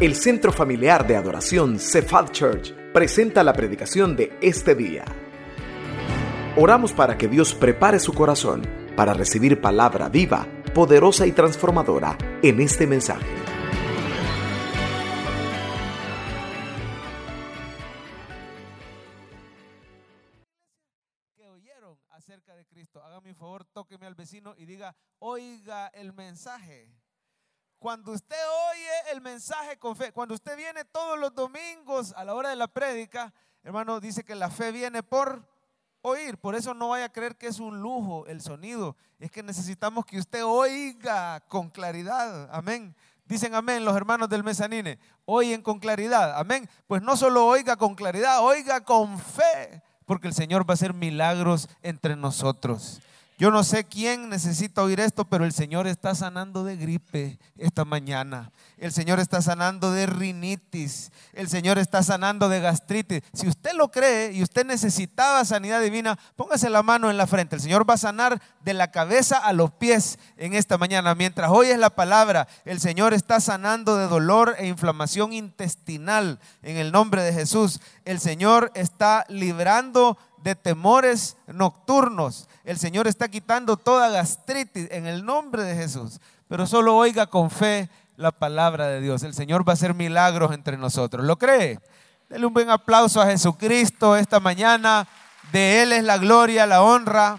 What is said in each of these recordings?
El Centro Familiar de Adoración Cephal Church presenta la predicación de este día. Oramos para que Dios prepare su corazón para recibir palabra viva, poderosa y transformadora en este mensaje. que oyeron acerca de Cristo. Hágame un favor, tóqueme al vecino y diga, oiga el mensaje. Cuando usted oye el mensaje con fe, cuando usted viene todos los domingos a la hora de la prédica, hermano, dice que la fe viene por oír. Por eso no vaya a creer que es un lujo el sonido. Es que necesitamos que usted oiga con claridad. Amén. Dicen amén los hermanos del mezanine. Oyen con claridad. Amén. Pues no solo oiga con claridad, oiga con fe. Porque el Señor va a hacer milagros entre nosotros. Yo no sé quién necesita oír esto, pero el Señor está sanando de gripe esta mañana. El Señor está sanando de rinitis. El Señor está sanando de gastritis. Si usted lo cree y usted necesitaba sanidad divina, póngase la mano en la frente. El Señor va a sanar de la cabeza a los pies en esta mañana. Mientras oyes la palabra, el Señor está sanando de dolor e inflamación intestinal en el nombre de Jesús. El Señor está librando de temores nocturnos. El Señor está quitando toda gastritis en el nombre de Jesús. Pero solo oiga con fe la palabra de Dios. El Señor va a hacer milagros entre nosotros. ¿Lo cree? Dele un buen aplauso a Jesucristo esta mañana. De Él es la gloria, la honra.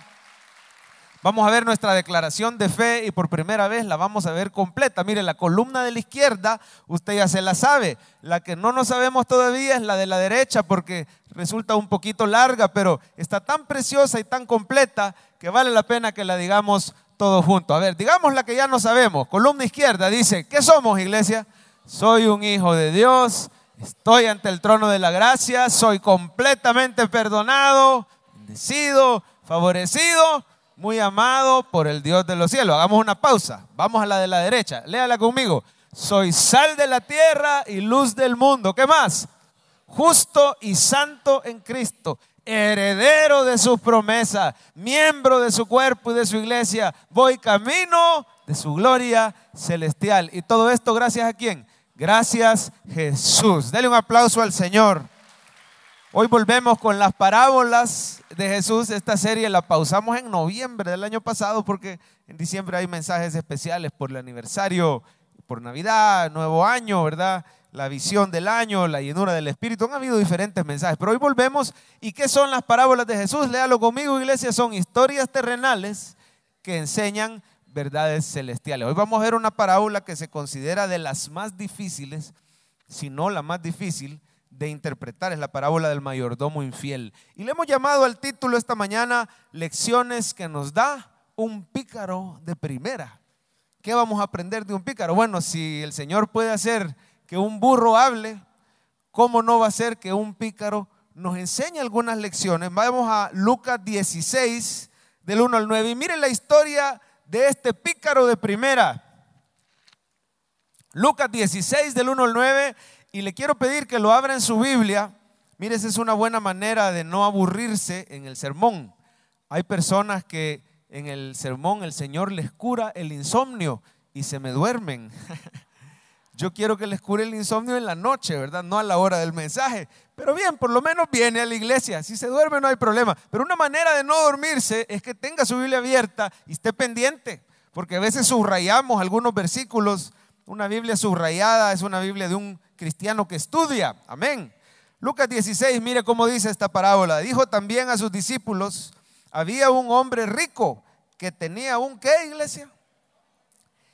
Vamos a ver nuestra declaración de fe y por primera vez la vamos a ver completa. Mire, la columna de la izquierda, usted ya se la sabe. La que no nos sabemos todavía es la de la derecha porque resulta un poquito larga, pero está tan preciosa y tan completa que vale la pena que la digamos todos juntos. A ver, digamos la que ya no sabemos. Columna izquierda dice, ¿qué somos, iglesia? Soy un hijo de Dios, estoy ante el trono de la gracia, soy completamente perdonado, bendecido, favorecido muy amado por el Dios de los cielos. Hagamos una pausa. Vamos a la de la derecha. Léala conmigo. Soy sal de la tierra y luz del mundo. ¿Qué más? Justo y santo en Cristo. Heredero de sus promesas. Miembro de su cuerpo y de su iglesia. Voy camino de su gloria celestial. Y todo esto gracias a quién? Gracias Jesús. Dele un aplauso al Señor. Hoy volvemos con las parábolas de Jesús. Esta serie la pausamos en noviembre del año pasado porque en diciembre hay mensajes especiales por el aniversario, por Navidad, Nuevo Año, ¿verdad? La visión del año, la llenura del Espíritu. Han habido diferentes mensajes, pero hoy volvemos. ¿Y qué son las parábolas de Jesús? Léalo conmigo, iglesia. Son historias terrenales que enseñan verdades celestiales. Hoy vamos a ver una parábola que se considera de las más difíciles, si no la más difícil de interpretar, es la parábola del mayordomo infiel. Y le hemos llamado al título esta mañana, Lecciones que nos da un pícaro de primera. ¿Qué vamos a aprender de un pícaro? Bueno, si el Señor puede hacer que un burro hable, ¿cómo no va a ser que un pícaro nos enseñe algunas lecciones? Vamos a Lucas 16, del 1 al 9, y miren la historia de este pícaro de primera. Lucas 16, del 1 al 9, y le quiero pedir que lo abra en su Biblia. Mire, esa es una buena manera de no aburrirse en el sermón. Hay personas que en el sermón el Señor les cura el insomnio y se me duermen. Yo quiero que les cure el insomnio en la noche, ¿verdad? No a la hora del mensaje. Pero bien, por lo menos viene a la iglesia. Si se duerme no hay problema. Pero una manera de no dormirse es que tenga su Biblia abierta y esté pendiente. Porque a veces subrayamos algunos versículos. Una Biblia subrayada es una Biblia de un cristiano que estudia. Amén. Lucas 16, mire cómo dice esta parábola. Dijo también a sus discípulos, había un hombre rico que tenía un qué, iglesia?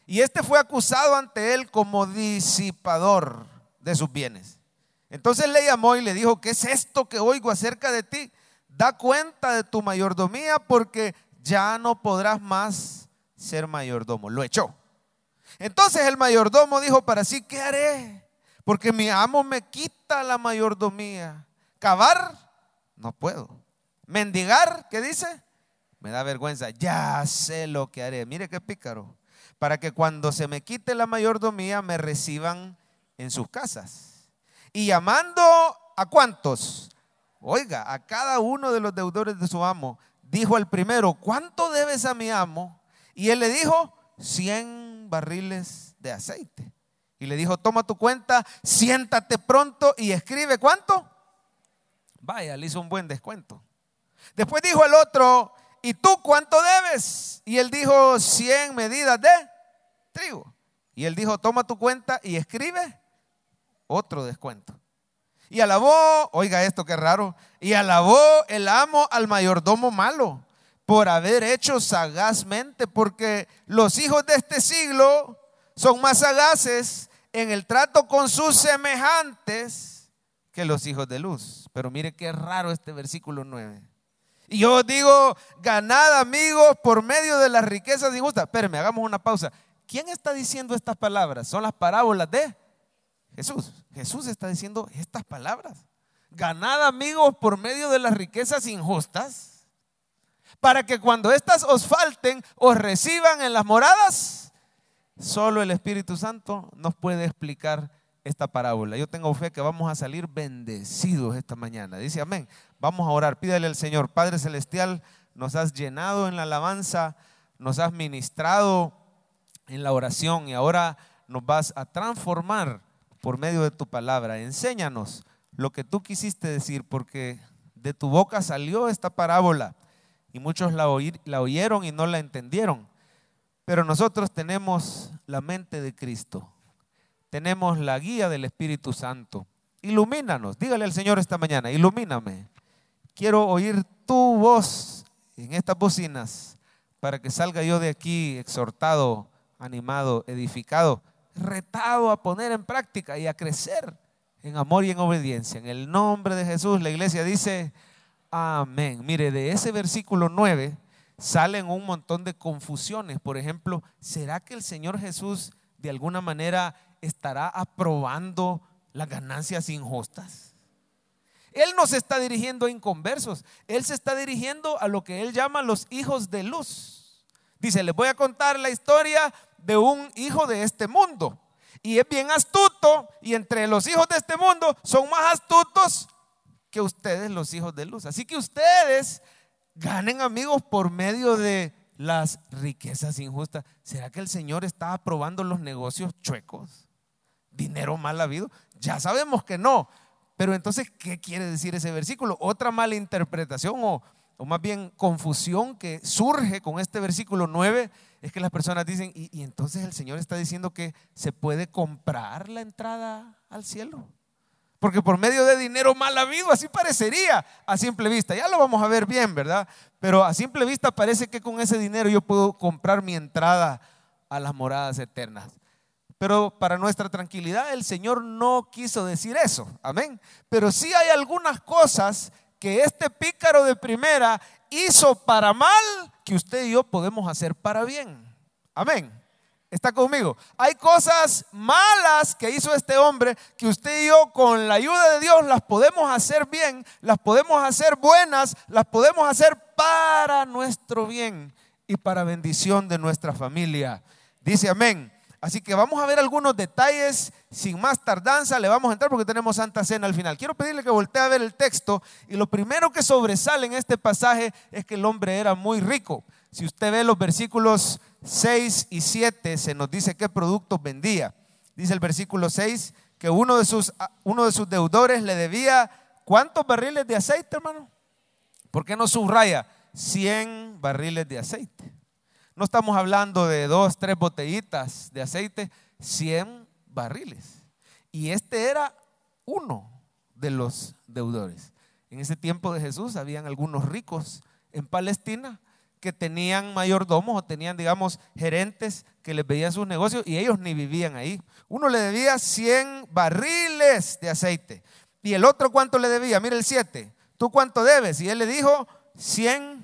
Y este fue acusado ante él como disipador de sus bienes. Entonces le llamó y le dijo, ¿qué es esto que oigo acerca de ti? Da cuenta de tu mayordomía porque ya no podrás más ser mayordomo. Lo echó. Entonces el mayordomo dijo para sí, ¿qué haré? Porque mi amo me quita la mayordomía. Cavar, no puedo. Mendigar, ¿qué dice? Me da vergüenza. Ya sé lo que haré. Mire qué pícaro. Para que cuando se me quite la mayordomía me reciban en sus casas. Y llamando a cuántos. Oiga, a cada uno de los deudores de su amo. Dijo al primero, ¿cuánto debes a mi amo? Y él le dijo, 100 barriles de aceite. Y le dijo, toma tu cuenta, siéntate pronto y escribe cuánto. Vaya, le hizo un buen descuento. Después dijo el otro, ¿y tú cuánto debes? Y él dijo, 100 medidas de trigo. Y él dijo, toma tu cuenta y escribe otro descuento. Y alabó, oiga esto que raro, y alabó el amo al mayordomo malo por haber hecho sagazmente, porque los hijos de este siglo son más sagaces en el trato con sus semejantes que los hijos de luz. Pero mire qué raro este versículo 9. Y yo digo, ganad amigos por medio de las riquezas injustas. Espérenme, hagamos una pausa. ¿Quién está diciendo estas palabras? Son las parábolas de Jesús. Jesús está diciendo estas palabras. Ganad amigos por medio de las riquezas injustas para que cuando éstas os falten, os reciban en las moradas. Solo el Espíritu Santo nos puede explicar esta parábola. Yo tengo fe que vamos a salir bendecidos esta mañana. Dice amén. Vamos a orar. Pídale al Señor, Padre Celestial, nos has llenado en la alabanza, nos has ministrado en la oración y ahora nos vas a transformar por medio de tu palabra. Enséñanos lo que tú quisiste decir, porque de tu boca salió esta parábola y muchos la, la oyeron y no la entendieron. Pero nosotros tenemos la mente de Cristo, tenemos la guía del Espíritu Santo. Ilumínanos, dígale al Señor esta mañana, ilumíname. Quiero oír tu voz en estas bocinas para que salga yo de aquí exhortado, animado, edificado, retado a poner en práctica y a crecer en amor y en obediencia. En el nombre de Jesús, la iglesia dice, Amén. Mire, de ese versículo 9 salen un montón de confusiones. Por ejemplo, ¿será que el Señor Jesús de alguna manera estará aprobando las ganancias injustas? Él no se está dirigiendo a inconversos, Él se está dirigiendo a lo que Él llama los hijos de luz. Dice, les voy a contar la historia de un hijo de este mundo. Y es bien astuto, y entre los hijos de este mundo son más astutos que ustedes los hijos de luz. Así que ustedes ganen amigos por medio de las riquezas injustas. ¿Será que el Señor está aprobando los negocios chuecos? ¿Dinero mal habido? Ya sabemos que no. Pero entonces, ¿qué quiere decir ese versículo? Otra mala interpretación o, o más bien confusión que surge con este versículo 9 es que las personas dicen, y, y entonces el Señor está diciendo que se puede comprar la entrada al cielo. Porque por medio de dinero mal habido, así parecería a simple vista. Ya lo vamos a ver bien, ¿verdad? Pero a simple vista parece que con ese dinero yo puedo comprar mi entrada a las moradas eternas. Pero para nuestra tranquilidad el Señor no quiso decir eso. Amén. Pero sí hay algunas cosas que este pícaro de primera hizo para mal que usted y yo podemos hacer para bien. Amén. ¿Está conmigo? Hay cosas malas que hizo este hombre que usted y yo con la ayuda de Dios las podemos hacer bien, las podemos hacer buenas, las podemos hacer para nuestro bien y para bendición de nuestra familia. Dice amén. Así que vamos a ver algunos detalles sin más tardanza. Le vamos a entrar porque tenemos Santa Cena al final. Quiero pedirle que voltee a ver el texto. Y lo primero que sobresale en este pasaje es que el hombre era muy rico. Si usted ve los versículos 6 y 7 se nos dice qué productos vendía. Dice el versículo 6 que uno de sus, uno de sus deudores le debía ¿cuántos barriles de aceite, hermano? ¿Por qué no subraya? 100 barriles de aceite. No estamos hablando de dos, tres botellitas de aceite, 100 barriles. Y este era uno de los deudores. En ese tiempo de Jesús habían algunos ricos en Palestina que tenían mayordomos o tenían, digamos, gerentes que les veían sus negocios y ellos ni vivían ahí. Uno le debía 100 barriles de aceite. ¿Y el otro cuánto le debía? Mira el 7. ¿Tú cuánto debes? Y él le dijo 100.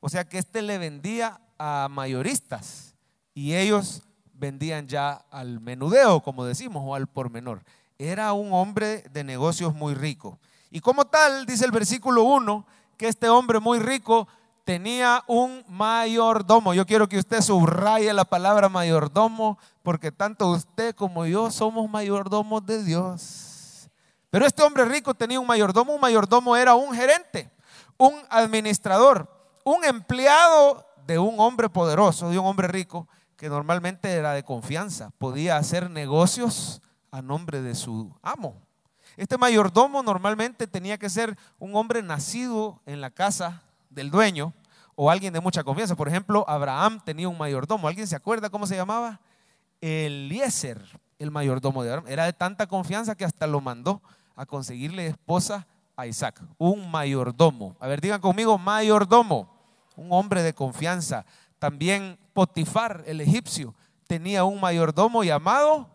O sea que este le vendía a mayoristas y ellos vendían ya al menudeo, como decimos, o al por menor. Era un hombre de negocios muy rico. Y como tal, dice el versículo 1, que este hombre muy rico tenía un mayordomo. Yo quiero que usted subraye la palabra mayordomo, porque tanto usted como yo somos mayordomos de Dios. Pero este hombre rico tenía un mayordomo. Un mayordomo era un gerente, un administrador, un empleado de un hombre poderoso, de un hombre rico, que normalmente era de confianza, podía hacer negocios a nombre de su amo. Este mayordomo normalmente tenía que ser un hombre nacido en la casa del dueño o alguien de mucha confianza. Por ejemplo, Abraham tenía un mayordomo. ¿Alguien se acuerda cómo se llamaba? Eliezer, el mayordomo de Abraham. Era de tanta confianza que hasta lo mandó a conseguirle esposa a Isaac. Un mayordomo. A ver, digan conmigo, mayordomo. Un hombre de confianza. También Potifar, el egipcio, tenía un mayordomo llamado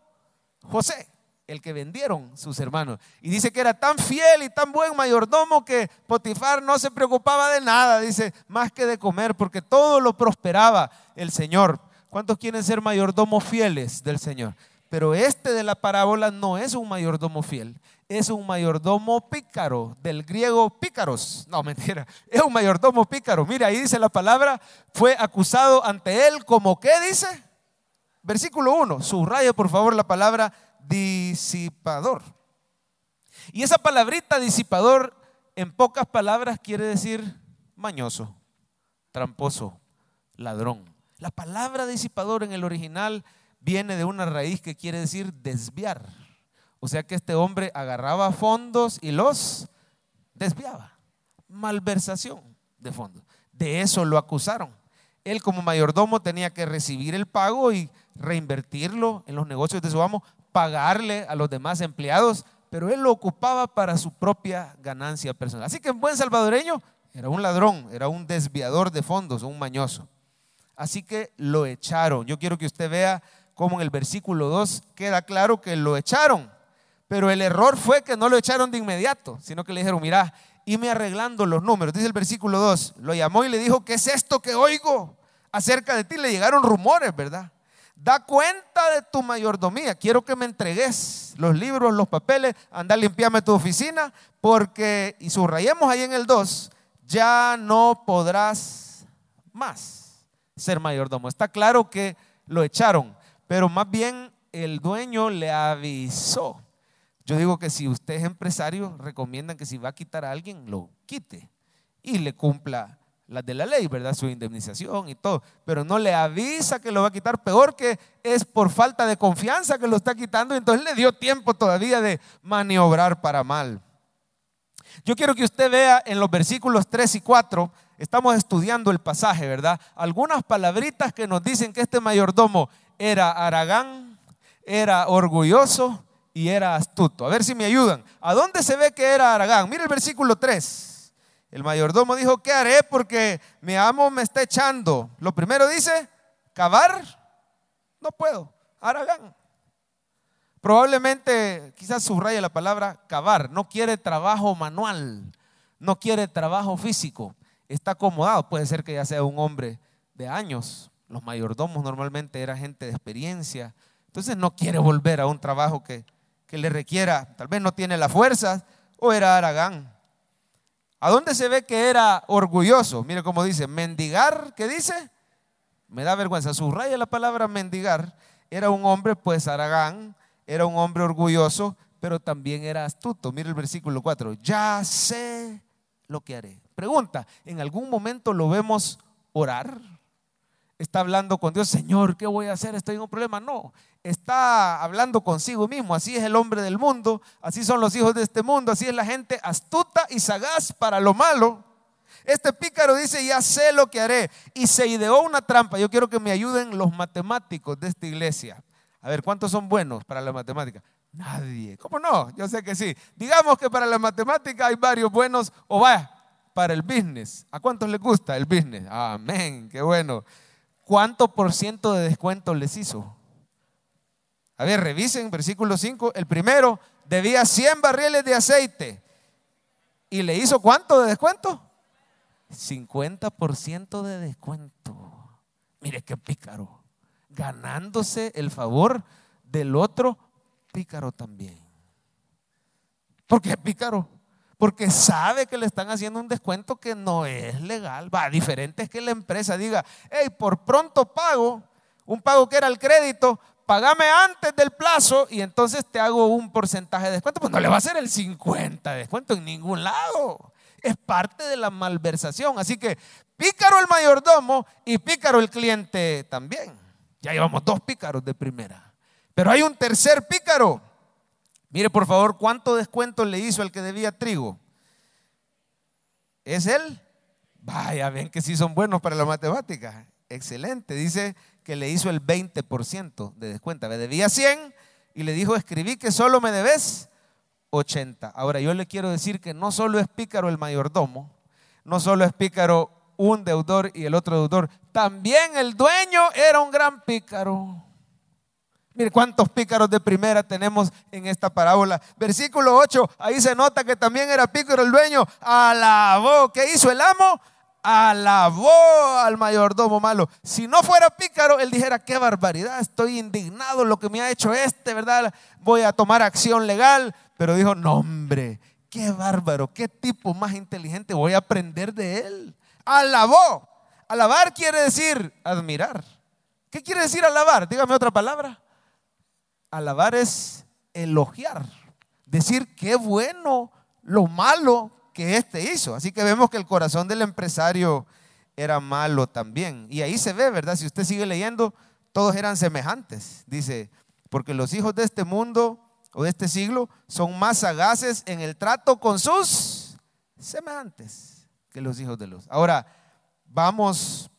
José el que vendieron sus hermanos. Y dice que era tan fiel y tan buen mayordomo que Potifar no se preocupaba de nada, dice, más que de comer, porque todo lo prosperaba el Señor. ¿Cuántos quieren ser mayordomos fieles del Señor? Pero este de la parábola no es un mayordomo fiel, es un mayordomo pícaro, del griego pícaros. No, mentira, es un mayordomo pícaro. Mira, ahí dice la palabra, fue acusado ante él como, ¿qué dice? Versículo 1, subraya por favor la palabra disipador. Y esa palabrita disipador, en pocas palabras, quiere decir mañoso, tramposo, ladrón. La palabra disipador en el original viene de una raíz que quiere decir desviar. O sea que este hombre agarraba fondos y los desviaba. Malversación de fondos. De eso lo acusaron. Él como mayordomo tenía que recibir el pago y reinvertirlo en los negocios de su amo pagarle a los demás empleados, pero él lo ocupaba para su propia ganancia personal. Así que en buen salvadoreño era un ladrón, era un desviador de fondos, un mañoso. Así que lo echaron. Yo quiero que usted vea cómo en el versículo 2 queda claro que lo echaron. Pero el error fue que no lo echaron de inmediato, sino que le dijeron, mira, y me arreglando los números. Dice el versículo 2, lo llamó y le dijo, ¿qué es esto que oigo? Acerca de ti le llegaron rumores, ¿verdad? Da cuenta de tu mayordomía. Quiero que me entregues los libros, los papeles, anda limpiarme tu oficina, porque, y subrayemos ahí en el 2, ya no podrás más ser mayordomo. Está claro que lo echaron, pero más bien el dueño le avisó. Yo digo que si usted es empresario, recomiendan que si va a quitar a alguien, lo quite y le cumpla las de la ley, ¿verdad? Su indemnización y todo. Pero no le avisa que lo va a quitar. Peor que es por falta de confianza que lo está quitando. Entonces le dio tiempo todavía de maniobrar para mal. Yo quiero que usted vea en los versículos 3 y 4, estamos estudiando el pasaje, ¿verdad? Algunas palabritas que nos dicen que este mayordomo era aragán, era orgulloso y era astuto. A ver si me ayudan. ¿A dónde se ve que era aragán? Mire el versículo 3. El mayordomo dijo, ¿qué haré? Porque mi amo me está echando. Lo primero dice, cavar, no puedo. Aragán. Probablemente, quizás subraya la palabra cavar. No quiere trabajo manual, no quiere trabajo físico. Está acomodado. Puede ser que ya sea un hombre de años. Los mayordomos normalmente era gente de experiencia. Entonces no quiere volver a un trabajo que, que le requiera, tal vez no tiene la fuerza o era Aragán. ¿A dónde se ve que era orgulloso? Mire cómo dice, mendigar, ¿qué dice? Me da vergüenza, subraya la palabra mendigar. Era un hombre, pues Aragán, era un hombre orgulloso, pero también era astuto. Mire el versículo 4, ya sé lo que haré. Pregunta, ¿en algún momento lo vemos orar? Está hablando con Dios, Señor, ¿qué voy a hacer? Estoy en un problema. No, está hablando consigo mismo. Así es el hombre del mundo, así son los hijos de este mundo, así es la gente astuta y sagaz para lo malo. Este pícaro dice, ya sé lo que haré. Y se ideó una trampa. Yo quiero que me ayuden los matemáticos de esta iglesia. A ver, ¿cuántos son buenos para la matemática? Nadie. ¿Cómo no? Yo sé que sí. Digamos que para la matemática hay varios buenos o vaya, para el business. ¿A cuántos les gusta el business? Amén, qué bueno. ¿Cuánto por ciento de descuento les hizo? A ver, revisen versículo 5. El primero debía 100 barriles de aceite. ¿Y le hizo cuánto de descuento? 50% de descuento. Mire qué pícaro. Ganándose el favor del otro pícaro también. ¿Por qué pícaro? Porque sabe que le están haciendo un descuento que no es legal. Va, diferente es que la empresa diga, hey, por pronto pago, un pago que era el crédito, pagame antes del plazo y entonces te hago un porcentaje de descuento. Pues no le va a hacer el 50 de descuento en ningún lado. Es parte de la malversación. Así que pícaro el mayordomo y pícaro el cliente también. Ya llevamos dos pícaros de primera. Pero hay un tercer pícaro. Mire por favor cuánto descuento le hizo al que debía trigo. ¿Es él? Vaya, ven que sí son buenos para la matemática. Excelente. Dice que le hizo el 20% de descuento. Me debía 100 y le dijo, escribí que solo me debes 80. Ahora yo le quiero decir que no solo es pícaro el mayordomo, no solo es pícaro un deudor y el otro deudor, también el dueño era un gran pícaro. Mire cuántos pícaros de primera tenemos en esta parábola. Versículo 8, ahí se nota que también era pícaro el dueño. Alabó. ¿Qué hizo el amo? Alabó al mayordomo malo. Si no fuera pícaro, él dijera, qué barbaridad, estoy indignado lo que me ha hecho este, ¿verdad? Voy a tomar acción legal. Pero dijo, no hombre, qué bárbaro, qué tipo más inteligente, voy a aprender de él. Alabó. Alabar quiere decir admirar. ¿Qué quiere decir alabar? Dígame otra palabra. Alabar es elogiar, decir qué bueno lo malo que éste hizo. Así que vemos que el corazón del empresario era malo también. Y ahí se ve, ¿verdad? Si usted sigue leyendo, todos eran semejantes. Dice, porque los hijos de este mundo o de este siglo son más sagaces en el trato con sus semejantes que los hijos de luz. Ahora, vamos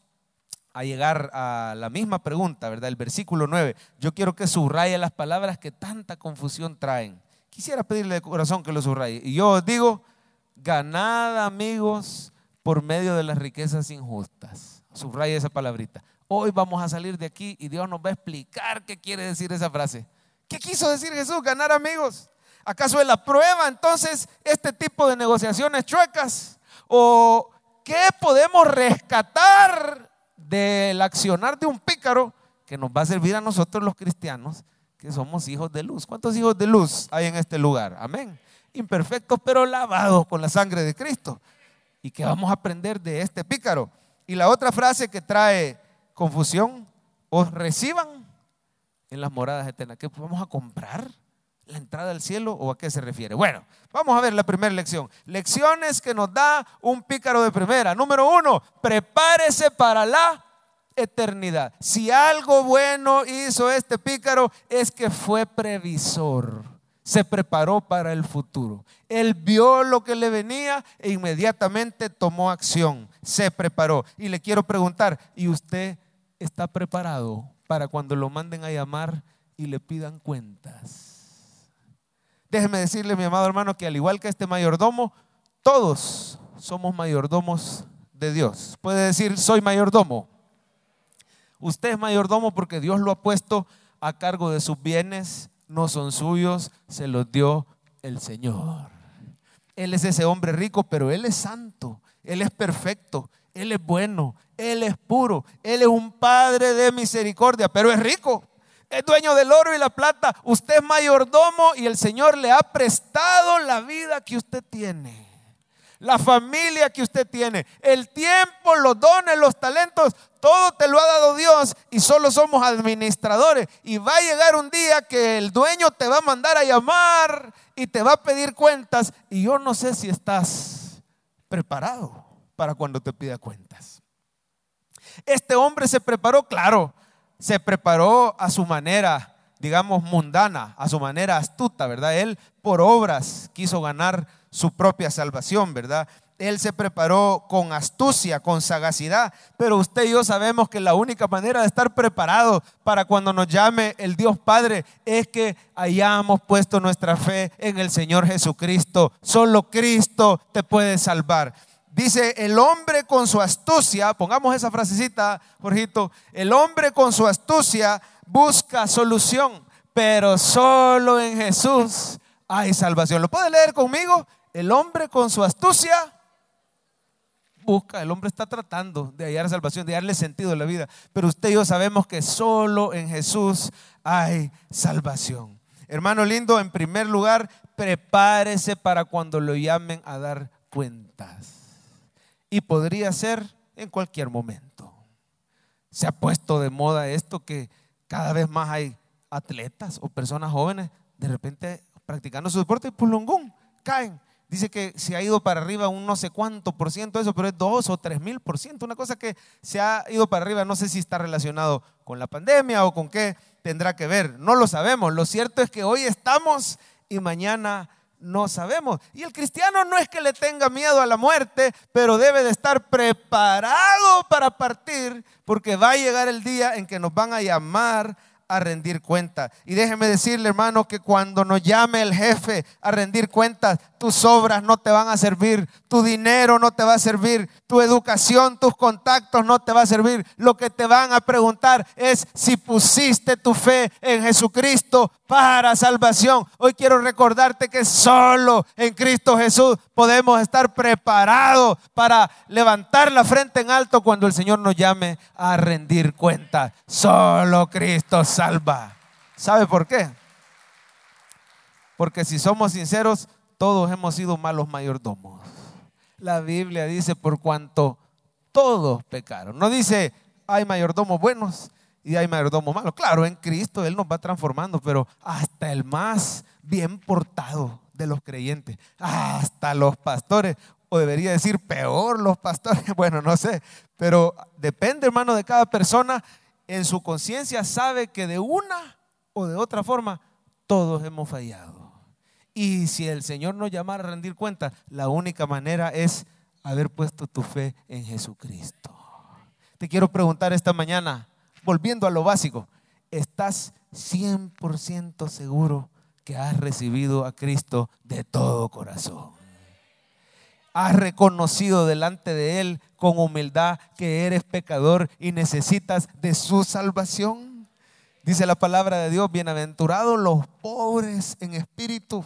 a llegar a la misma pregunta, ¿verdad? El versículo 9. Yo quiero que subraye las palabras que tanta confusión traen. Quisiera pedirle de corazón que lo subraye. Y yo digo, ganad amigos por medio de las riquezas injustas. Subraye esa palabrita. Hoy vamos a salir de aquí y Dios nos va a explicar qué quiere decir esa frase. ¿Qué quiso decir Jesús? Ganar amigos. ¿Acaso es la prueba entonces este tipo de negociaciones chuecas? ¿O qué podemos rescatar del accionar de un pícaro que nos va a servir a nosotros los cristianos, que somos hijos de luz. ¿Cuántos hijos de luz hay en este lugar? Amén. Imperfectos, pero lavados con la sangre de Cristo. ¿Y qué vamos a aprender de este pícaro? Y la otra frase que trae confusión, os reciban en las moradas eternas. ¿Qué vamos a comprar? ¿La entrada al cielo o a qué se refiere? Bueno, vamos a ver la primera lección. Lecciones que nos da un pícaro de primera. Número uno, prepárese para la eternidad. Si algo bueno hizo este pícaro es que fue previsor. Se preparó para el futuro. Él vio lo que le venía e inmediatamente tomó acción. Se preparó. Y le quiero preguntar, ¿y usted está preparado para cuando lo manden a llamar y le pidan cuentas? Déjeme decirle, mi amado hermano, que al igual que este mayordomo, todos somos mayordomos de Dios. Puede decir, soy mayordomo. Usted es mayordomo porque Dios lo ha puesto a cargo de sus bienes, no son suyos, se los dio el Señor. Él es ese hombre rico, pero Él es santo, Él es perfecto, Él es bueno, Él es puro, Él es un Padre de misericordia, pero es rico es dueño del oro y la plata, usted es mayordomo y el Señor le ha prestado la vida que usted tiene, la familia que usted tiene, el tiempo, los dones, los talentos, todo te lo ha dado Dios y solo somos administradores. Y va a llegar un día que el dueño te va a mandar a llamar y te va a pedir cuentas y yo no sé si estás preparado para cuando te pida cuentas. Este hombre se preparó, claro, se preparó a su manera, digamos, mundana, a su manera astuta, ¿verdad? Él por obras quiso ganar su propia salvación, ¿verdad? Él se preparó con astucia, con sagacidad, pero usted y yo sabemos que la única manera de estar preparado para cuando nos llame el Dios Padre es que hayamos puesto nuestra fe en el Señor Jesucristo. Solo Cristo te puede salvar. Dice, el hombre con su astucia, pongamos esa frasecita, Jorgito, el hombre con su astucia busca solución, pero solo en Jesús hay salvación. ¿Lo puede leer conmigo? El hombre con su astucia busca, el hombre está tratando de hallar salvación, de darle sentido a la vida, pero usted y yo sabemos que solo en Jesús hay salvación. Hermano lindo, en primer lugar, prepárese para cuando lo llamen a dar cuentas y podría ser en cualquier momento. Se ha puesto de moda esto que cada vez más hay atletas o personas jóvenes de repente practicando su deporte y pulungún, caen. Dice que se ha ido para arriba un no sé cuánto por ciento eso, pero es dos o tres mil por ciento, una cosa que se ha ido para arriba, no sé si está relacionado con la pandemia o con qué tendrá que ver, no lo sabemos, lo cierto es que hoy estamos y mañana no sabemos. Y el cristiano no es que le tenga miedo a la muerte, pero debe de estar preparado para partir, porque va a llegar el día en que nos van a llamar a rendir cuentas. Y déjeme decirle, hermano, que cuando nos llame el jefe a rendir cuentas, tus obras no te van a servir, tu dinero no te va a servir, tu educación, tus contactos no te va a servir. Lo que te van a preguntar es si pusiste tu fe en Jesucristo para salvación. Hoy quiero recordarte que solo en Cristo Jesús podemos estar preparados para levantar la frente en alto cuando el Señor nos llame a rendir cuentas. Solo Cristo salva. ¿Sabe por qué? Porque si somos sinceros, todos hemos sido malos mayordomos. La Biblia dice, por cuanto todos pecaron. No dice, hay mayordomos buenos y hay mayordomos malos. Claro, en Cristo Él nos va transformando, pero hasta el más bien portado de los creyentes, hasta los pastores, o debería decir peor los pastores, bueno, no sé, pero depende, hermano, de cada persona. En su conciencia sabe que de una o de otra forma todos hemos fallado. Y si el Señor nos llamara a rendir cuenta, la única manera es haber puesto tu fe en Jesucristo. Te quiero preguntar esta mañana, volviendo a lo básico, ¿estás 100% seguro que has recibido a Cristo de todo corazón? ¿Has reconocido delante de Él con humildad que eres pecador y necesitas de su salvación? Dice la palabra de Dios, bienaventurados los pobres en espíritu,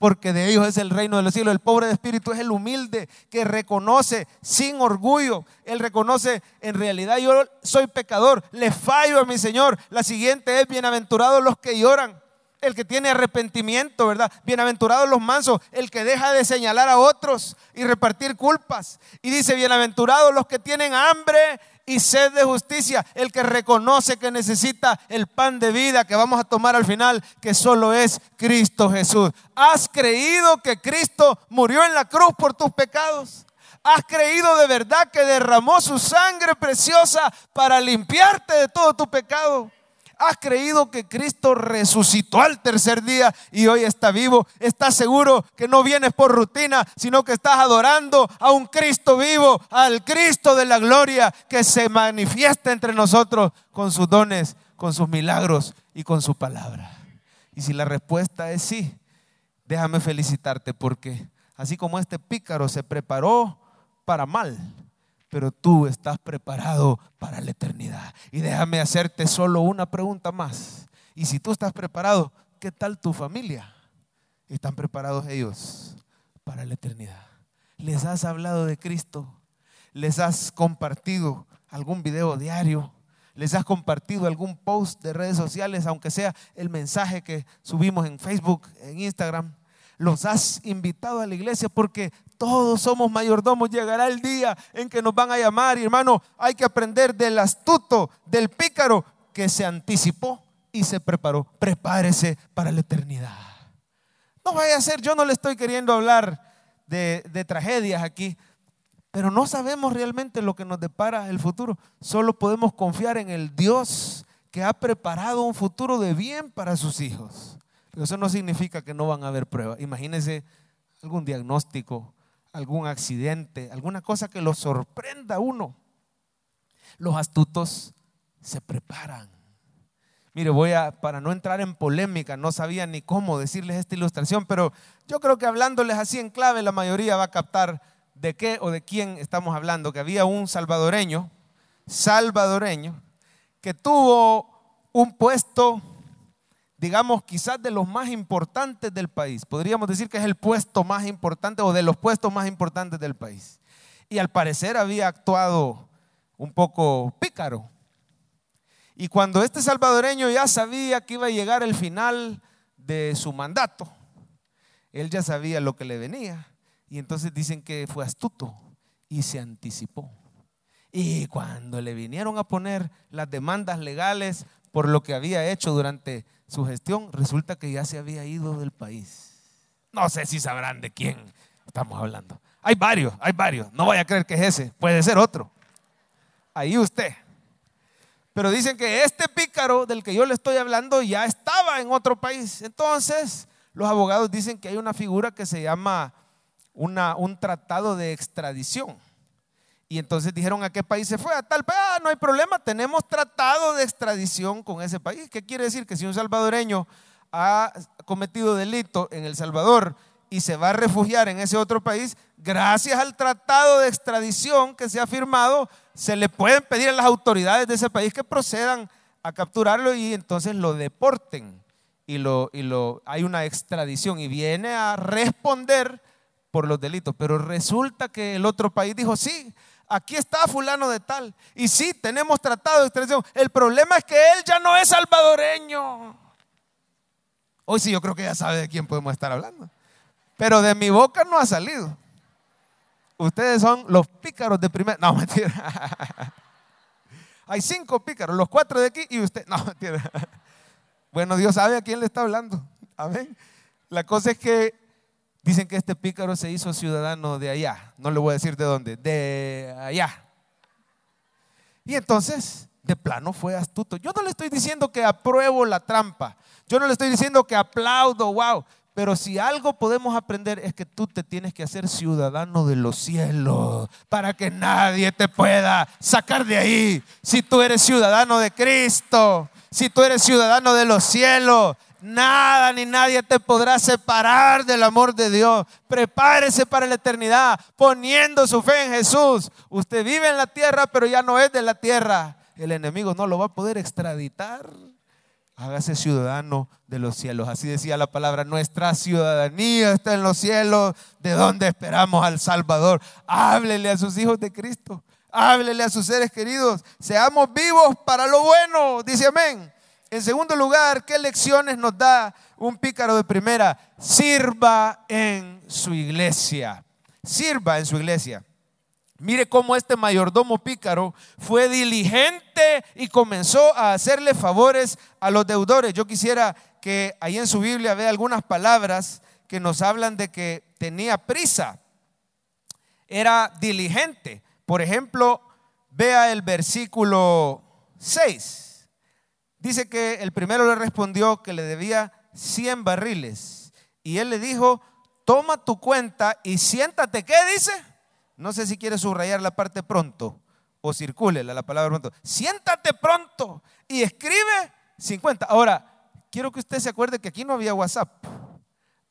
porque de ellos es el reino de los cielos. El pobre de espíritu es el humilde que reconoce sin orgullo. Él reconoce, en realidad yo soy pecador, le fallo a mi Señor. La siguiente es, bienaventurados los que lloran. El que tiene arrepentimiento, ¿verdad? Bienaventurados los mansos, el que deja de señalar a otros y repartir culpas. Y dice, bienaventurados los que tienen hambre y sed de justicia, el que reconoce que necesita el pan de vida que vamos a tomar al final, que solo es Cristo Jesús. ¿Has creído que Cristo murió en la cruz por tus pecados? ¿Has creído de verdad que derramó su sangre preciosa para limpiarte de todo tu pecado? ¿Has creído que Cristo resucitó al tercer día y hoy está vivo? ¿Estás seguro que no vienes por rutina, sino que estás adorando a un Cristo vivo, al Cristo de la gloria que se manifiesta entre nosotros con sus dones, con sus milagros y con su palabra? Y si la respuesta es sí, déjame felicitarte porque así como este pícaro se preparó para mal, pero tú estás preparado para la eternidad. Y déjame hacerte solo una pregunta más. Y si tú estás preparado, ¿qué tal tu familia? ¿Están preparados ellos para la eternidad? ¿Les has hablado de Cristo? ¿Les has compartido algún video diario? ¿Les has compartido algún post de redes sociales, aunque sea el mensaje que subimos en Facebook, en Instagram? los has invitado a la iglesia porque todos somos mayordomos. Llegará el día en que nos van a llamar y hermano, hay que aprender del astuto, del pícaro que se anticipó y se preparó. Prepárese para la eternidad. No vaya a ser, yo no le estoy queriendo hablar de, tragedias aquí, pero no sabemos realmente lo que nos depara el futuro. Solo podemos confiar en el Dios que ha preparado un futuro de bien para sus hijos. Eso no significa que no van a haber pruebas. Imagínense algún diagnóstico, algún accidente, alguna cosa que lo sorprenda a uno. Los astutos se preparan. Mire, voy a, para no entrar en polémica, no sabía ni cómo decirles esta ilustración, pero yo creo que hablándoles así en clave, la mayoría va a captar de qué o de quién estamos hablando. Que había un salvadoreño, salvadoreño, que tuvo un puesto digamos, quizás de los más importantes del país. Podríamos decir que es el puesto más importante o de los puestos más importantes del país. Y al parecer había actuado un poco pícaro. Y cuando este salvadoreño ya sabía que iba a llegar el final de su mandato, él ya sabía lo que le venía. Y entonces dicen que fue astuto y se anticipó. Y cuando le vinieron a poner las demandas legales por lo que había hecho durante su gestión, resulta que ya se había ido del país. No sé si sabrán de quién estamos hablando? Hay varios, hay varios. No vaya a creer que es ese, puede ser otro. Ahí usted. Pero dicen que este pícaro del que yo le estoy hablando ya estaba en otro país. Entonces, los abogados dicen que hay una figura que se llama un tratado de extradición. Y entonces dijeron a qué país se fue, a tal país, ah, no hay problema, tenemos tratado de extradición con ese país. ¿Qué quiere decir? Que si un salvadoreño ha cometido delito en El Salvador y se va a refugiar en ese otro país, gracias al tratado de extradición que se ha firmado, se le pueden pedir a las autoridades de ese país que procedan a capturarlo y entonces lo deporten. Y, lo, y lo, hay una extradición y viene a responder por los delitos. Pero resulta que el otro país dijo, sí, aquí está fulano de tal. Y sí, tenemos tratado de extradición. El problema es que él ya no es salvadoreño. Hoy sí, yo creo que ya sabe de quién podemos estar hablando. Pero de mi boca no ha salido. Ustedes son los pícaros de primer. No, mentira. Hay cinco pícaros, los cuatro de aquí y usted. No, mentira. Bueno, Dios sabe a quién le está hablando. Amén. La cosa es que Dicen que este pícaro se hizo ciudadano de allá. No le voy a decir de dónde, de allá. Y entonces, de plano fue astuto. Yo no le estoy diciendo que apruebo la trampa. Yo no le estoy diciendo que aplaudo, wow. Pero si algo podemos aprender es que tú te tienes que hacer ciudadano de los cielos para que nadie te pueda sacar de ahí. Si tú eres ciudadano de Cristo, si tú eres ciudadano de los cielos, Nada ni nadie te podrá separar del amor de Dios. Prepárese para la eternidad poniendo su fe en Jesús. Usted vive en la tierra, pero ya no es de la tierra. El enemigo no lo va a poder extraditar. Hágase ciudadano de los cielos. Así decía la palabra, nuestra ciudadanía está en los cielos, de donde esperamos al Salvador. Háblele a sus hijos de Cristo. Háblele a sus seres queridos. Seamos vivos para lo bueno. Dice amén. En segundo lugar, ¿qué lecciones nos da un pícaro de primera? Sirva en su iglesia. Sirva en su iglesia. Mire cómo este mayordomo pícaro fue diligente y comenzó a hacerle favores a los deudores. Yo quisiera que ahí en su Biblia vea algunas palabras que nos hablan de que tenía prisa. Era diligente. Por ejemplo, vea el versículo 6. Dice que el primero le respondió que le debía 100 barriles. Y él le dijo, toma tu cuenta y siéntate. ¿Qué dice? No sé si quiere subrayar la parte pronto o circule la palabra pronto. Siéntate pronto y escribe 50. Ahora, quiero que usted se acuerde que aquí no había WhatsApp.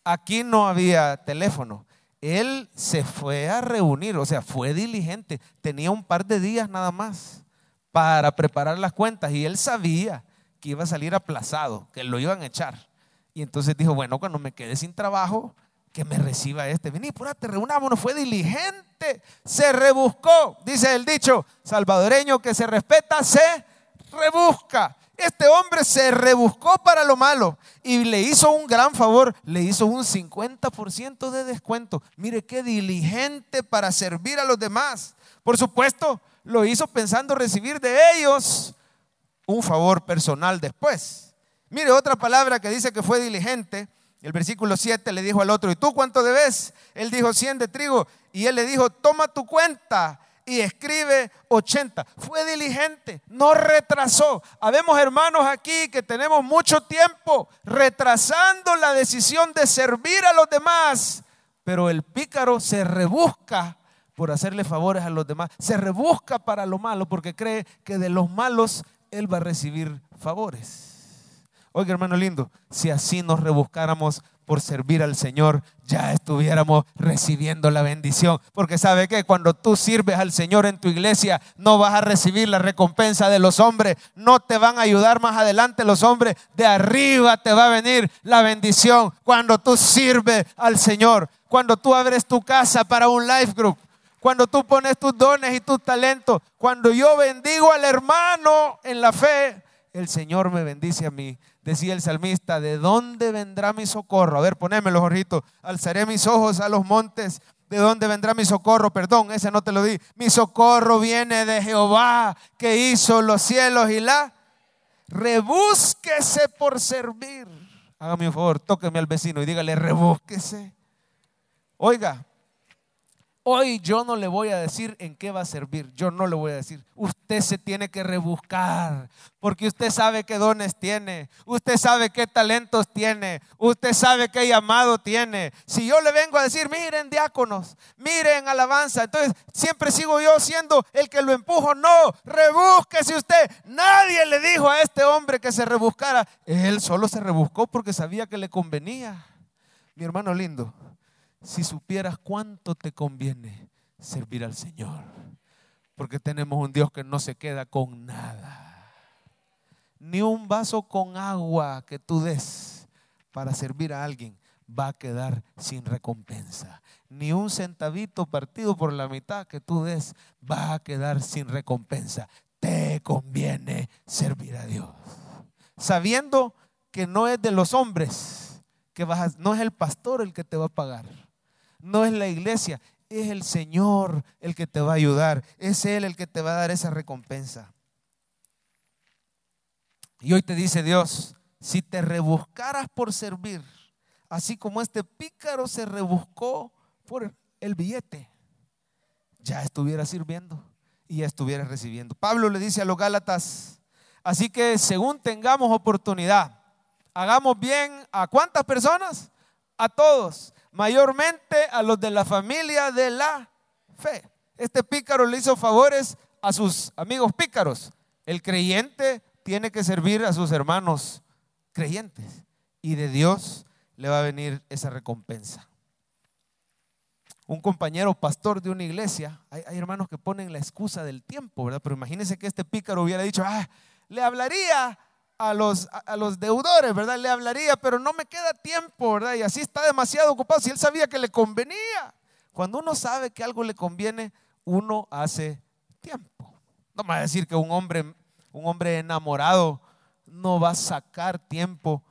Aquí no había teléfono. Él se fue a reunir, o sea, fue diligente. Tenía un par de días nada más para preparar las cuentas y él sabía que iba a salir aplazado, que lo iban a echar. Y entonces dijo, bueno, cuando me quede sin trabajo, que me reciba este. Vení, apúrate, reunámonos. Fue diligente, se rebuscó. Dice el dicho salvadoreño que se respeta, se rebusca. Este hombre se rebuscó para lo malo y le hizo un gran favor, le hizo un 50% de descuento. Mire qué diligente para servir a los demás. Por supuesto, lo hizo pensando recibir de ellos un favor personal después. Mire otra palabra que dice que fue diligente. El versículo 7 le dijo al otro, ¿y tú cuánto debes? Él dijo 100 de trigo. Y él le dijo, toma tu cuenta y escribe 80. Fue diligente, no retrasó. Habemos hermanos aquí que tenemos mucho tiempo retrasando la decisión de servir a los demás. Pero el pícaro se rebusca por hacerle favores a los demás. Se rebusca para lo malo porque cree que de los malos él va a recibir favores. Oiga, hermano lindo, si así nos rebuscáramos por servir al Señor, ya estuviéramos recibiendo la bendición. Porque sabe que cuando tú sirves al Señor en tu iglesia, no vas a recibir la recompensa de los hombres, no te van a ayudar más adelante los hombres, de arriba te va a venir la bendición cuando tú sirves al Señor, cuando tú abres tu casa para un life group, cuando tú pones tus dones y tus talentos, cuando yo bendigo al hermano en la fe, el Señor me bendice a mí. Decía el salmista, ¿de dónde vendrá mi socorro? A ver, poneme los ojitos. Alzaré mis ojos a los montes. ¿De dónde vendrá mi socorro? Perdón, ese no te lo di. Mi socorro viene de Jehová, que hizo los cielos y la. Rebúsquese por servir. Hágame un favor, tóqueme al vecino y dígale, rebúsquese. Oiga, Hoy yo no le voy a decir en qué va a servir, yo no le voy a decir. Usted se tiene que rebuscar, porque usted sabe qué dones tiene, usted sabe qué talentos tiene, usted sabe qué llamado tiene. Si yo le vengo a decir, miren diáconos, miren alabanza, entonces siempre sigo yo siendo el que lo empujo. No, rebúsquese usted. Nadie le dijo a este hombre que se rebuscara. Él solo se rebuscó porque sabía que le convenía. Mi hermano lindo, si supieras cuánto te conviene servir al Señor. Porque tenemos un Dios que no se queda con nada. Ni un vaso con agua que tú des para servir a alguien va a quedar sin recompensa. Ni un centavito partido por la mitad que tú des va a quedar sin recompensa. Te conviene servir a Dios. Sabiendo que no es de los hombres, que vas no es el pastor el que te va a pagar no es la iglesia, es el Señor el que te va a ayudar, es Él el que te va a dar esa recompensa. Y hoy te dice Dios, si te rebuscaras por servir, así como este pícaro se rebuscó por el billete, ya estuviera sirviendo y ya estuviera recibiendo. Pablo le dice a los Gálatas, así que según tengamos oportunidad, hagamos bien a cuántas personas? A todos mayormente a los de la familia de la fe. Este pícaro le hizo favores a sus amigos pícaros. El creyente tiene que servir a sus hermanos creyentes y de Dios le va a venir esa recompensa. Un compañero pastor de una iglesia, hay, hermanos que ponen la excusa del tiempo, ¿verdad? Pero imagínense que este pícaro hubiera dicho, ah, le hablaría a los, a los deudores, ¿verdad? Le hablaría, pero no me queda tiempo, ¿verdad? Y así está demasiado ocupado. Si él sabía que le convenía. Cuando uno sabe que algo le conviene, uno hace tiempo. No me va a decir que un hombre, un hombre enamorado no va a sacar tiempo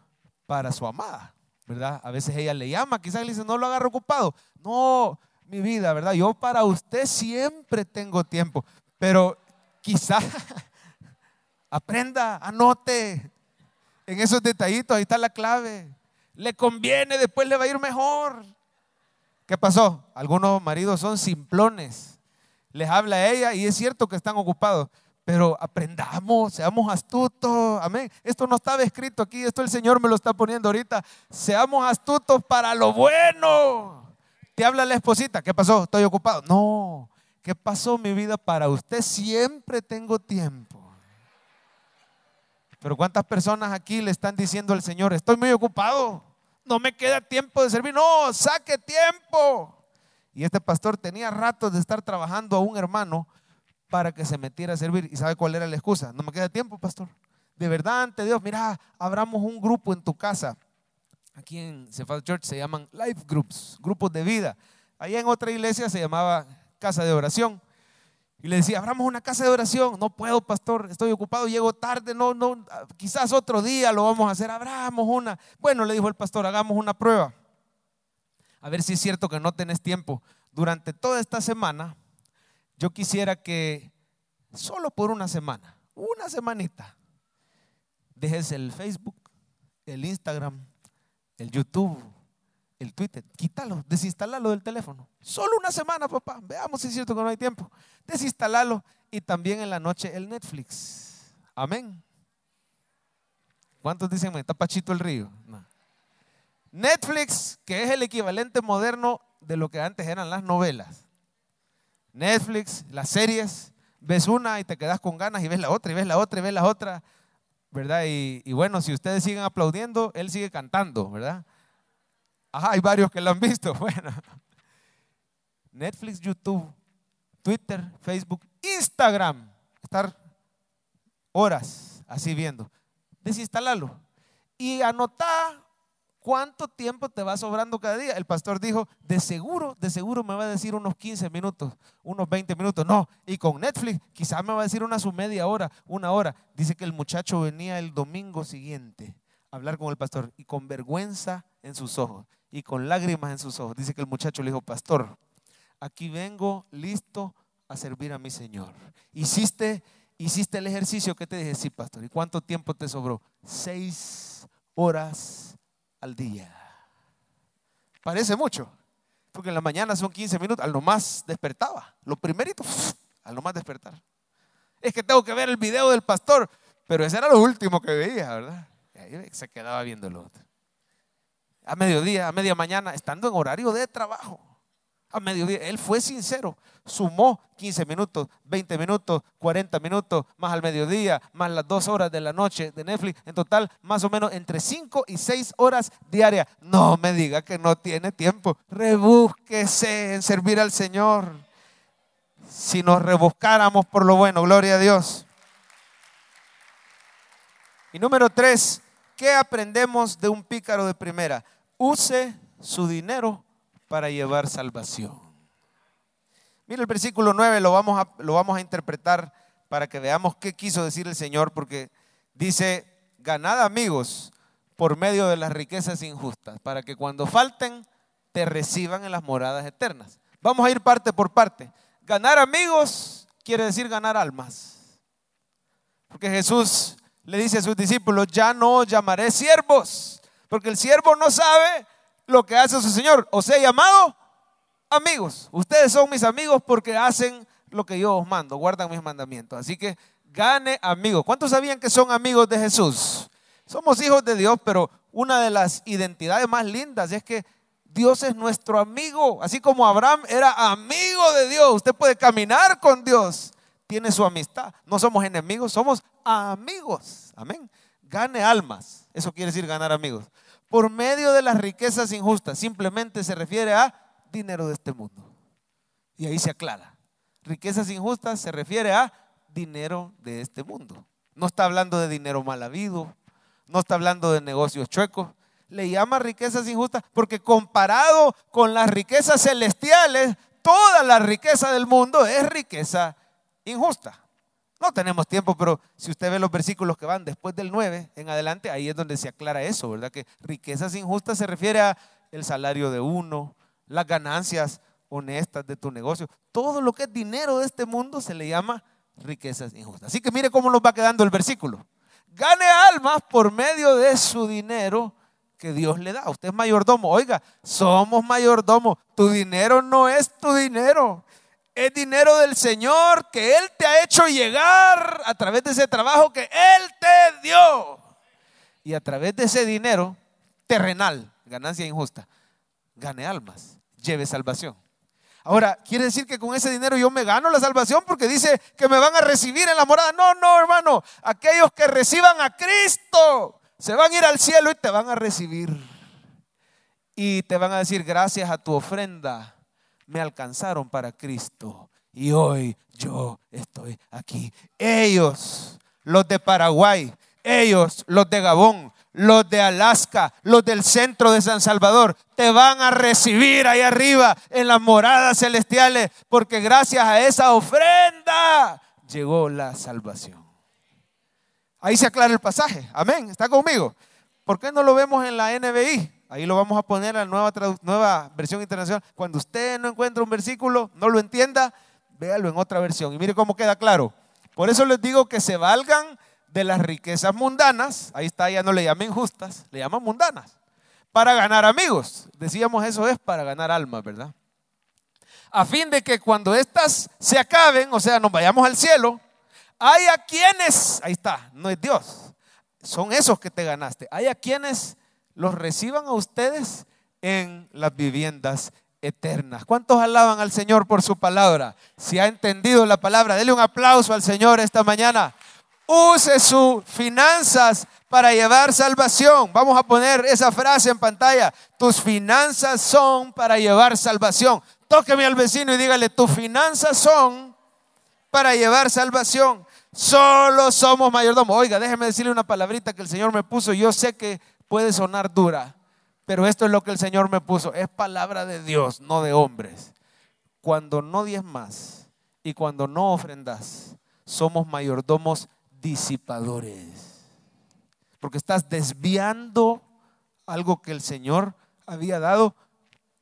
para su amada, ¿verdad? A veces ella le llama, quizás le dice, no lo agarro ocupado. No, mi vida, ¿verdad? Yo para usted siempre tengo tiempo, pero quizás Aprenda, anote. En esos detallitos, ahí está la clave. Le conviene, después le va a ir mejor. ¿Qué pasó? Algunos maridos son simplones. Les habla a ella y es cierto que están ocupados, pero aprendamos, seamos astutos. Amén. Esto no estaba escrito aquí, esto el Señor me lo está poniendo ahorita. Seamos astutos para lo bueno. Te habla la esposita, ¿qué pasó? Estoy ocupado. No, ¿qué pasó mi vida para usted? Siempre tengo tiempo. Pero ¿cuántas personas aquí le están diciendo al Señor, estoy muy ocupado, no me queda tiempo de servir? No, saque tiempo. Y este pastor tenía ratos de estar trabajando a un hermano para que se metiera a servir. ¿Y sabe cuál era la excusa? No me queda tiempo, pastor. De verdad, ante Dios, mira, abramos un grupo en tu casa. Aquí en Cephal Church se llaman life groups, grupos de vida. Allá en otra iglesia se llamaba casa de oración. Y le decía, abramos una casa de oración. No puedo, pastor, estoy ocupado, llego tarde, no, no, quizás otro día lo vamos a hacer. Abramos una. Bueno, le dijo el pastor, hagamos una prueba. A ver si es cierto que no tenés tiempo. Durante toda esta semana, yo quisiera que solo por una semana, una semanita, dejes el Facebook, el Instagram, el YouTube, el Twitter, quítalo, desinstalalo del teléfono. Solo una semana, papá. Veamos si es cierto que no hay tiempo. Desinstalalo y también en la noche el Netflix. Amén. ¿Cuántos dicen, está Pachito el río? Netflix, que es el equivalente moderno de lo que antes eran las novelas. Netflix, las series, ves una y te quedas con ganas y ves la otra y ves la otra y ves la otra, ¿verdad? Y, y bueno, si ustedes siguen aplaudiendo, él sigue cantando, ¿verdad? Ajá, hay varios que lo han visto. Bueno, Netflix, YouTube, Twitter, Facebook, Instagram. Estar horas así viendo. Desinstalarlo. Y anotá cuánto tiempo te va sobrando cada día. El pastor dijo, de seguro, de seguro me va a decir unos 15 minutos, unos 20 minutos. No, y con Netflix quizás me va a decir una su media hora, una hora. Dice que el muchacho venía el domingo siguiente a hablar con el pastor y con vergüenza en sus ojos y con lágrimas en sus ojos. Dice que el muchacho le dijo, pastor, aquí vengo listo a servir a mi Señor. ¿Hiciste, hiciste el ejercicio que te dije? Sí, pastor. ¿Y cuánto tiempo te sobró? Seis horas al día. Parece mucho. Porque en la mañana son 15 minutos, al nomás despertaba. Lo primerito, al nomás despertar. Es que tengo que ver el video del pastor, pero ese era lo último que veía, ¿verdad? Y ahí se quedaba viéndolo. A mediodía, a media mañana, estando en horario de trabajo a mediodía. Él fue sincero, sumó 15 minutos, 20 minutos, 40 minutos, más al mediodía, más las dos horas de la noche de Netflix. En total, más o menos entre 5 y 6 horas diarias. No me diga que no tiene tiempo. Rebúsquese en servir al Señor. Si nos rebuscáramos por lo bueno, gloria a Dios. Y número 3, ¿qué aprendemos de un pícaro de primera? Use su dinero para llevar salvación. Mira el versículo 9, lo vamos, a, lo vamos a interpretar para que veamos qué quiso decir el Señor, porque dice, ganad amigos por medio de las riquezas injustas, para que cuando falten te reciban en las moradas eternas. Vamos a ir parte por parte. Ganar amigos quiere decir ganar almas. Porque Jesús le dice a sus discípulos, ya no llamaré siervos, porque el siervo no sabe lo que hace su Señor. Os he llamado amigos. Ustedes son mis amigos porque hacen lo que yo os mando, guardan mis mandamientos. Así que gane amigos. ¿Cuántos sabían que son amigos de Jesús? Somos hijos de Dios, pero una de las identidades más lindas es que Dios es nuestro amigo. Así como Abraham era amigo de Dios, usted puede caminar con Dios, tiene su amistad. No somos enemigos, somos amigos. Amén. Gane almas. Eso quiere decir ganar amigos por medio de las riquezas injustas. Simplemente se refiere a dinero de este mundo. Y ahí se aclara. Riquezas injustas se refiere a dinero de este mundo. No está hablando de dinero mal habido, no está hablando de negocios chuecos. Le llama riquezas injustas porque comparado con las riquezas celestiales, toda la riqueza del mundo es riqueza injusta. No tenemos tiempo, pero si usted ve los versículos que van después del 9 en adelante, ahí es donde se aclara eso, ¿verdad? Que riquezas injustas se refiere a el salario de uno, las ganancias honestas de tu negocio. Todo lo que es dinero de este mundo se le llama riquezas injustas. Así que mire cómo nos va quedando el versículo. Gane almas por medio de su dinero que Dios le da. Usted es mayordomo. Oiga, somos mayordomo. Tu dinero no es tu dinero es dinero del Señor que Él te ha hecho llegar a través de ese trabajo que Él te dio. Y a través de ese dinero terrenal, ganancia injusta, gane almas, lleve salvación. Ahora, ¿quiere decir que con ese dinero yo me gano la salvación porque dice que me van a recibir en la morada? No, no, hermano. Aquellos que reciban a Cristo se van a ir al cielo y te van a recibir. Y te van a decir gracias a tu ofrenda me alcanzaron para Cristo. Y hoy yo estoy aquí. Ellos, los de Paraguay, ellos, los de Gabón, los de Alaska, los del centro de San Salvador, te van a recibir ahí arriba en las moradas celestiales, porque gracias a esa ofrenda llegó la salvación. Ahí se aclara el pasaje. Amén. ¿Está conmigo? ¿Por qué no lo vemos en la NBI? Ahí lo vamos a poner a la nueva, nueva versión internacional. Cuando usted no encuentra un versículo, no lo entienda, véalo en otra versión. Y mire cómo queda claro. Por eso les digo que se valgan de las riquezas mundanas. Ahí está, ya no le llamen justas, le llaman mundanas. Para ganar amigos. Decíamos eso es para ganar almas, ¿verdad? A fin de que cuando éstas se acaben, o sea, nos vayamos al cielo, hay a quienes, ahí está, no es Dios, son esos que te ganaste. Hay a quienes los reciban a ustedes en las viviendas eternas. ¿Cuántos alaban al Señor por su palabra? Si ha entendido la palabra, dele un aplauso al Señor esta mañana. Use sus finanzas para llevar salvación. Vamos a poner esa frase en pantalla. Tus finanzas son para llevar salvación. Tóqueme al vecino y dígale, tus finanzas son para llevar salvación. Solo somos mayordomos. Oiga, déjeme decirle una palabrita que el Señor me puso. Yo sé que puede sonar dura, pero esto es lo que el Señor me puso. Es palabra de Dios, no de hombres. Cuando no más y cuando no ofrendas, somos mayordomos disipadores. Porque estás desviando algo que el Señor había dado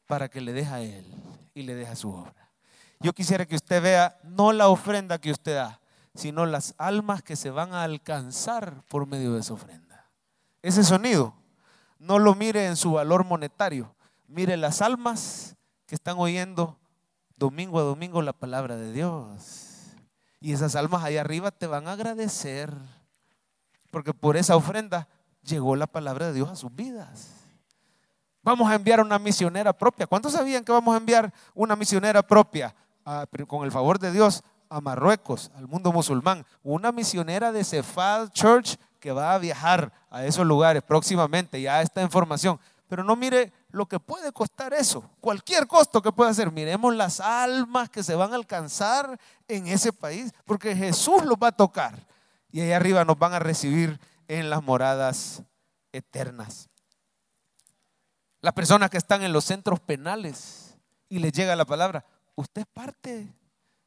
para que le deje a Él y le deje su obra. Yo quisiera que usted vea no la ofrenda que usted da, sino las almas que se van a alcanzar por medio de esa ofrenda. Ese sonido, no lo mire en su valor monetario, mire las almas que están oyendo domingo a domingo la palabra de Dios. Y esas almas ahí arriba te van a agradecer, porque por esa ofrenda llegó la palabra de Dios a sus vidas. Vamos a enviar una misionera propia. ¿Cuántos sabían que vamos a enviar una misionera propia? con el favor de Dios, a Marruecos, al mundo musulmán. Una misionera de Cephal Church que va a viajar a esos lugares próximamente. Ya esta información. Pero no mire lo que puede costar eso, cualquier costo que pueda ser. Miremos las almas que se van a alcanzar en ese país, porque Jesús los va a tocar y ahí arriba nos van a recibir en las moradas eternas. Las personas que están en los centros penales y les llega la palabra, usted parte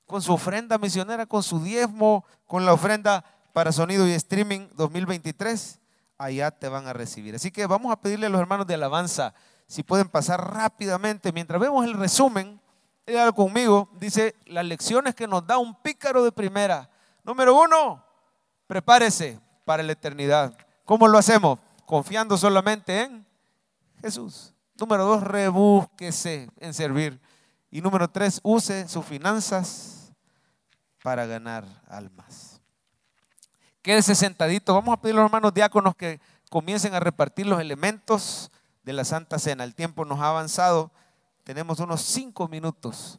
con su ofrenda misionera, con su diezmo, con la ofrenda para sonido y streaming 2023 allá te van a recibir. Así que vamos a pedirle a los hermanos de alabanza si pueden pasar rápidamente mientras vemos el resumen. Dígalo conmigo, dice las lecciones que nos da un pícaro de primera. Número uno, prepárese para la eternidad. ¿Cómo lo hacemos? Confiando solamente en Jesús. Número dos, rebúsquese en servir. Y número tres, use sus finanzas para ganar almas. Quédese sentadito. Vamos a pedir a los hermanos diáconos que comiencen a repartir los elementos de la Santa Cena. El tiempo nos ha avanzado. Tenemos unos cinco minutos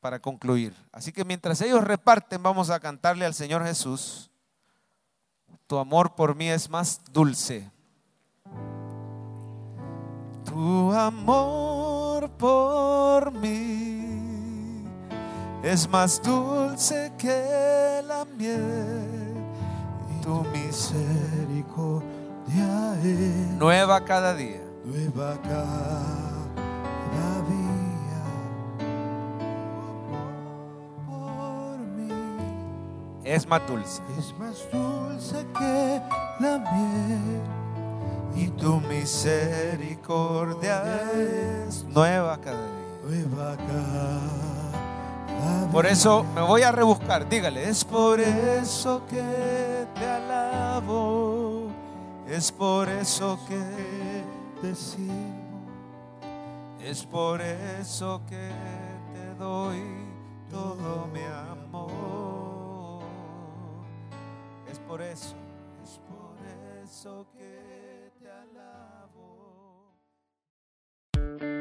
para concluir. Así que mientras ellos reparten, vamos a cantarle al Señor Jesús. Tu amor por mí es más dulce. Tu amor por mí es más dulce que la miel tu misericordia es nueva cada día. Nueva cada día. Por mí es más dulce. Es más dulce que la miel. Y tu misericordia es nueva cada día. Nueva cada por eso me voy a rebuscar. Dígale, es por eso que te alabo. Es por eso que te sirvo. Es por eso que te doy todo mi amor. Es por eso, es por eso que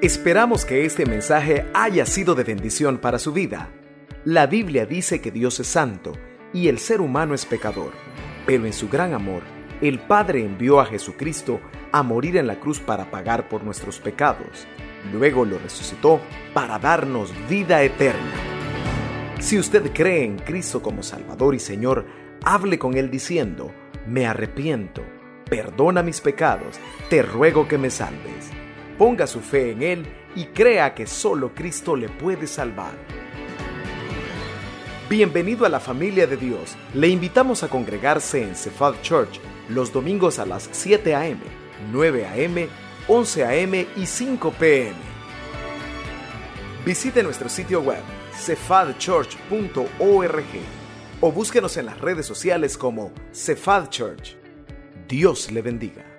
Esperamos que este mensaje haya sido de bendición para su vida. La Biblia dice que Dios es santo y el ser humano es pecador, pero en su gran amor, el Padre envió a Jesucristo a morir en la cruz para pagar por nuestros pecados. Luego lo resucitó para darnos vida eterna. Si usted cree en Cristo como Salvador y Señor, hable con Él diciendo, me arrepiento, perdona mis pecados, te ruego que me salves. Ponga su fe en Él y crea que solo Cristo le puede salvar. Bienvenido a la familia de Dios. Le invitamos a congregarse en Cephal Church los domingos a las 7 a.m., 9 a.m., 11 a.m. y 5 p.m. Visite nuestro sitio web cephadchurch.org o búsquenos en las redes sociales como Cephal Church. Dios le bendiga.